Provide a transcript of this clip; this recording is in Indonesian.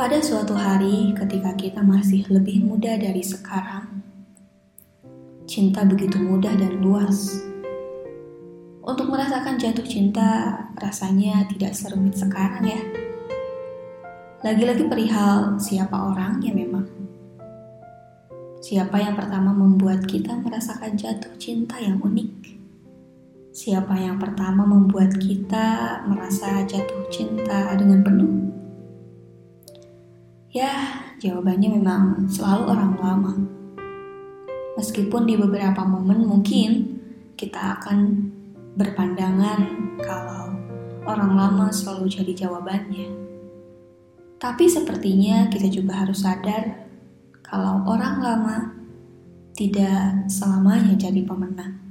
Pada suatu hari, ketika kita masih lebih muda dari sekarang, cinta begitu mudah dan luas. Untuk merasakan jatuh cinta, rasanya tidak serumit sekarang, ya. Lagi-lagi perihal siapa orangnya memang. Siapa yang pertama membuat kita merasakan jatuh cinta yang unik? Siapa yang pertama membuat kita merasa jatuh cinta dengan penuh? Ya, jawabannya memang selalu orang lama. Meskipun di beberapa momen mungkin kita akan berpandangan kalau orang lama selalu jadi jawabannya. Tapi sepertinya kita juga harus sadar kalau orang lama tidak selamanya jadi pemenang.